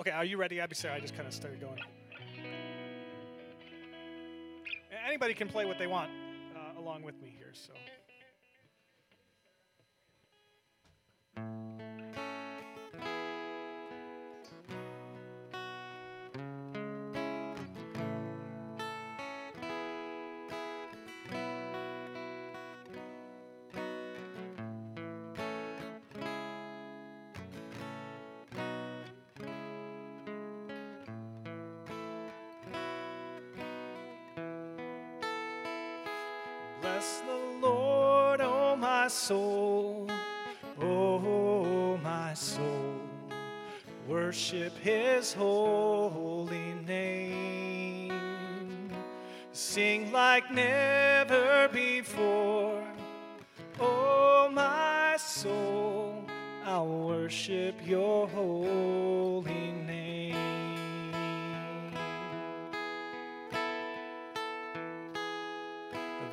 Okay, are you ready, Abby? Sorry, I just kind of started going. Anybody can play what they want uh, along with me here, so. Bless the Lord, oh my soul, oh my soul. Worship his holy name. Sing like never before, oh my soul. I'll worship your holy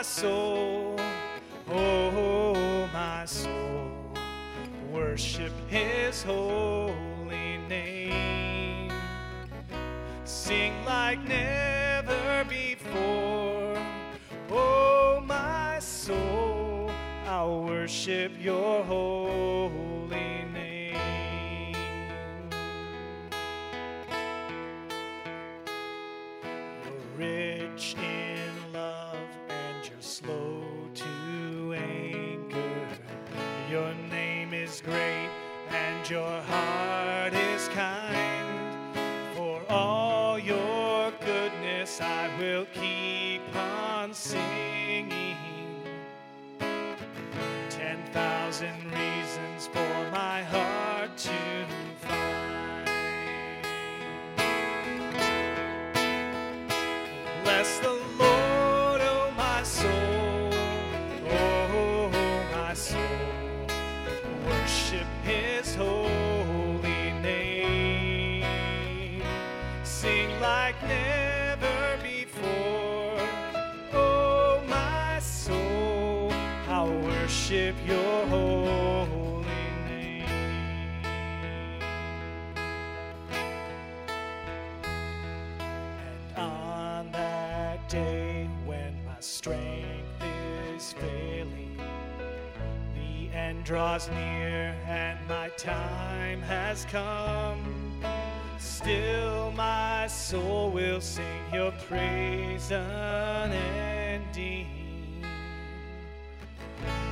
my soul, oh my soul. Worship his holy name. Sing like never before, oh my soul. I'll worship your holy name. Rich in love slow to anger. Your name is great and your heart is kind. For all your goodness, I will keep on singing. Ten thousand reasons for my heart to find. Bless the like never before, oh my soul. I'll worship your holy name. And on that day when my strength is failing, the end draws near and my time has come. Still, my soul will sing your praise unending.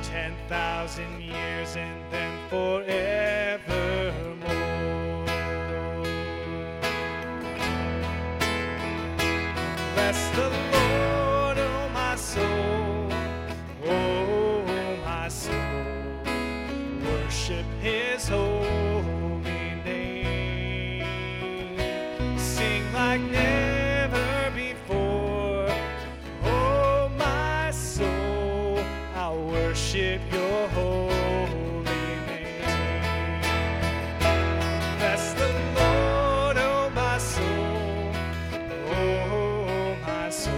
Ten thousand years and Oh, holy name. That's the Lord oh my soul, oh my soul,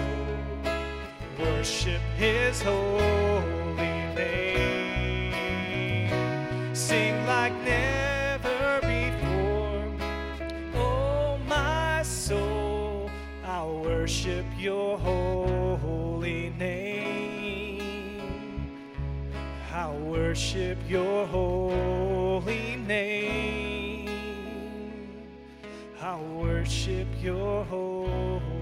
worship his holy name, sing like never worship Your holy name. I'll worship Your holy name. I'll worship Your holy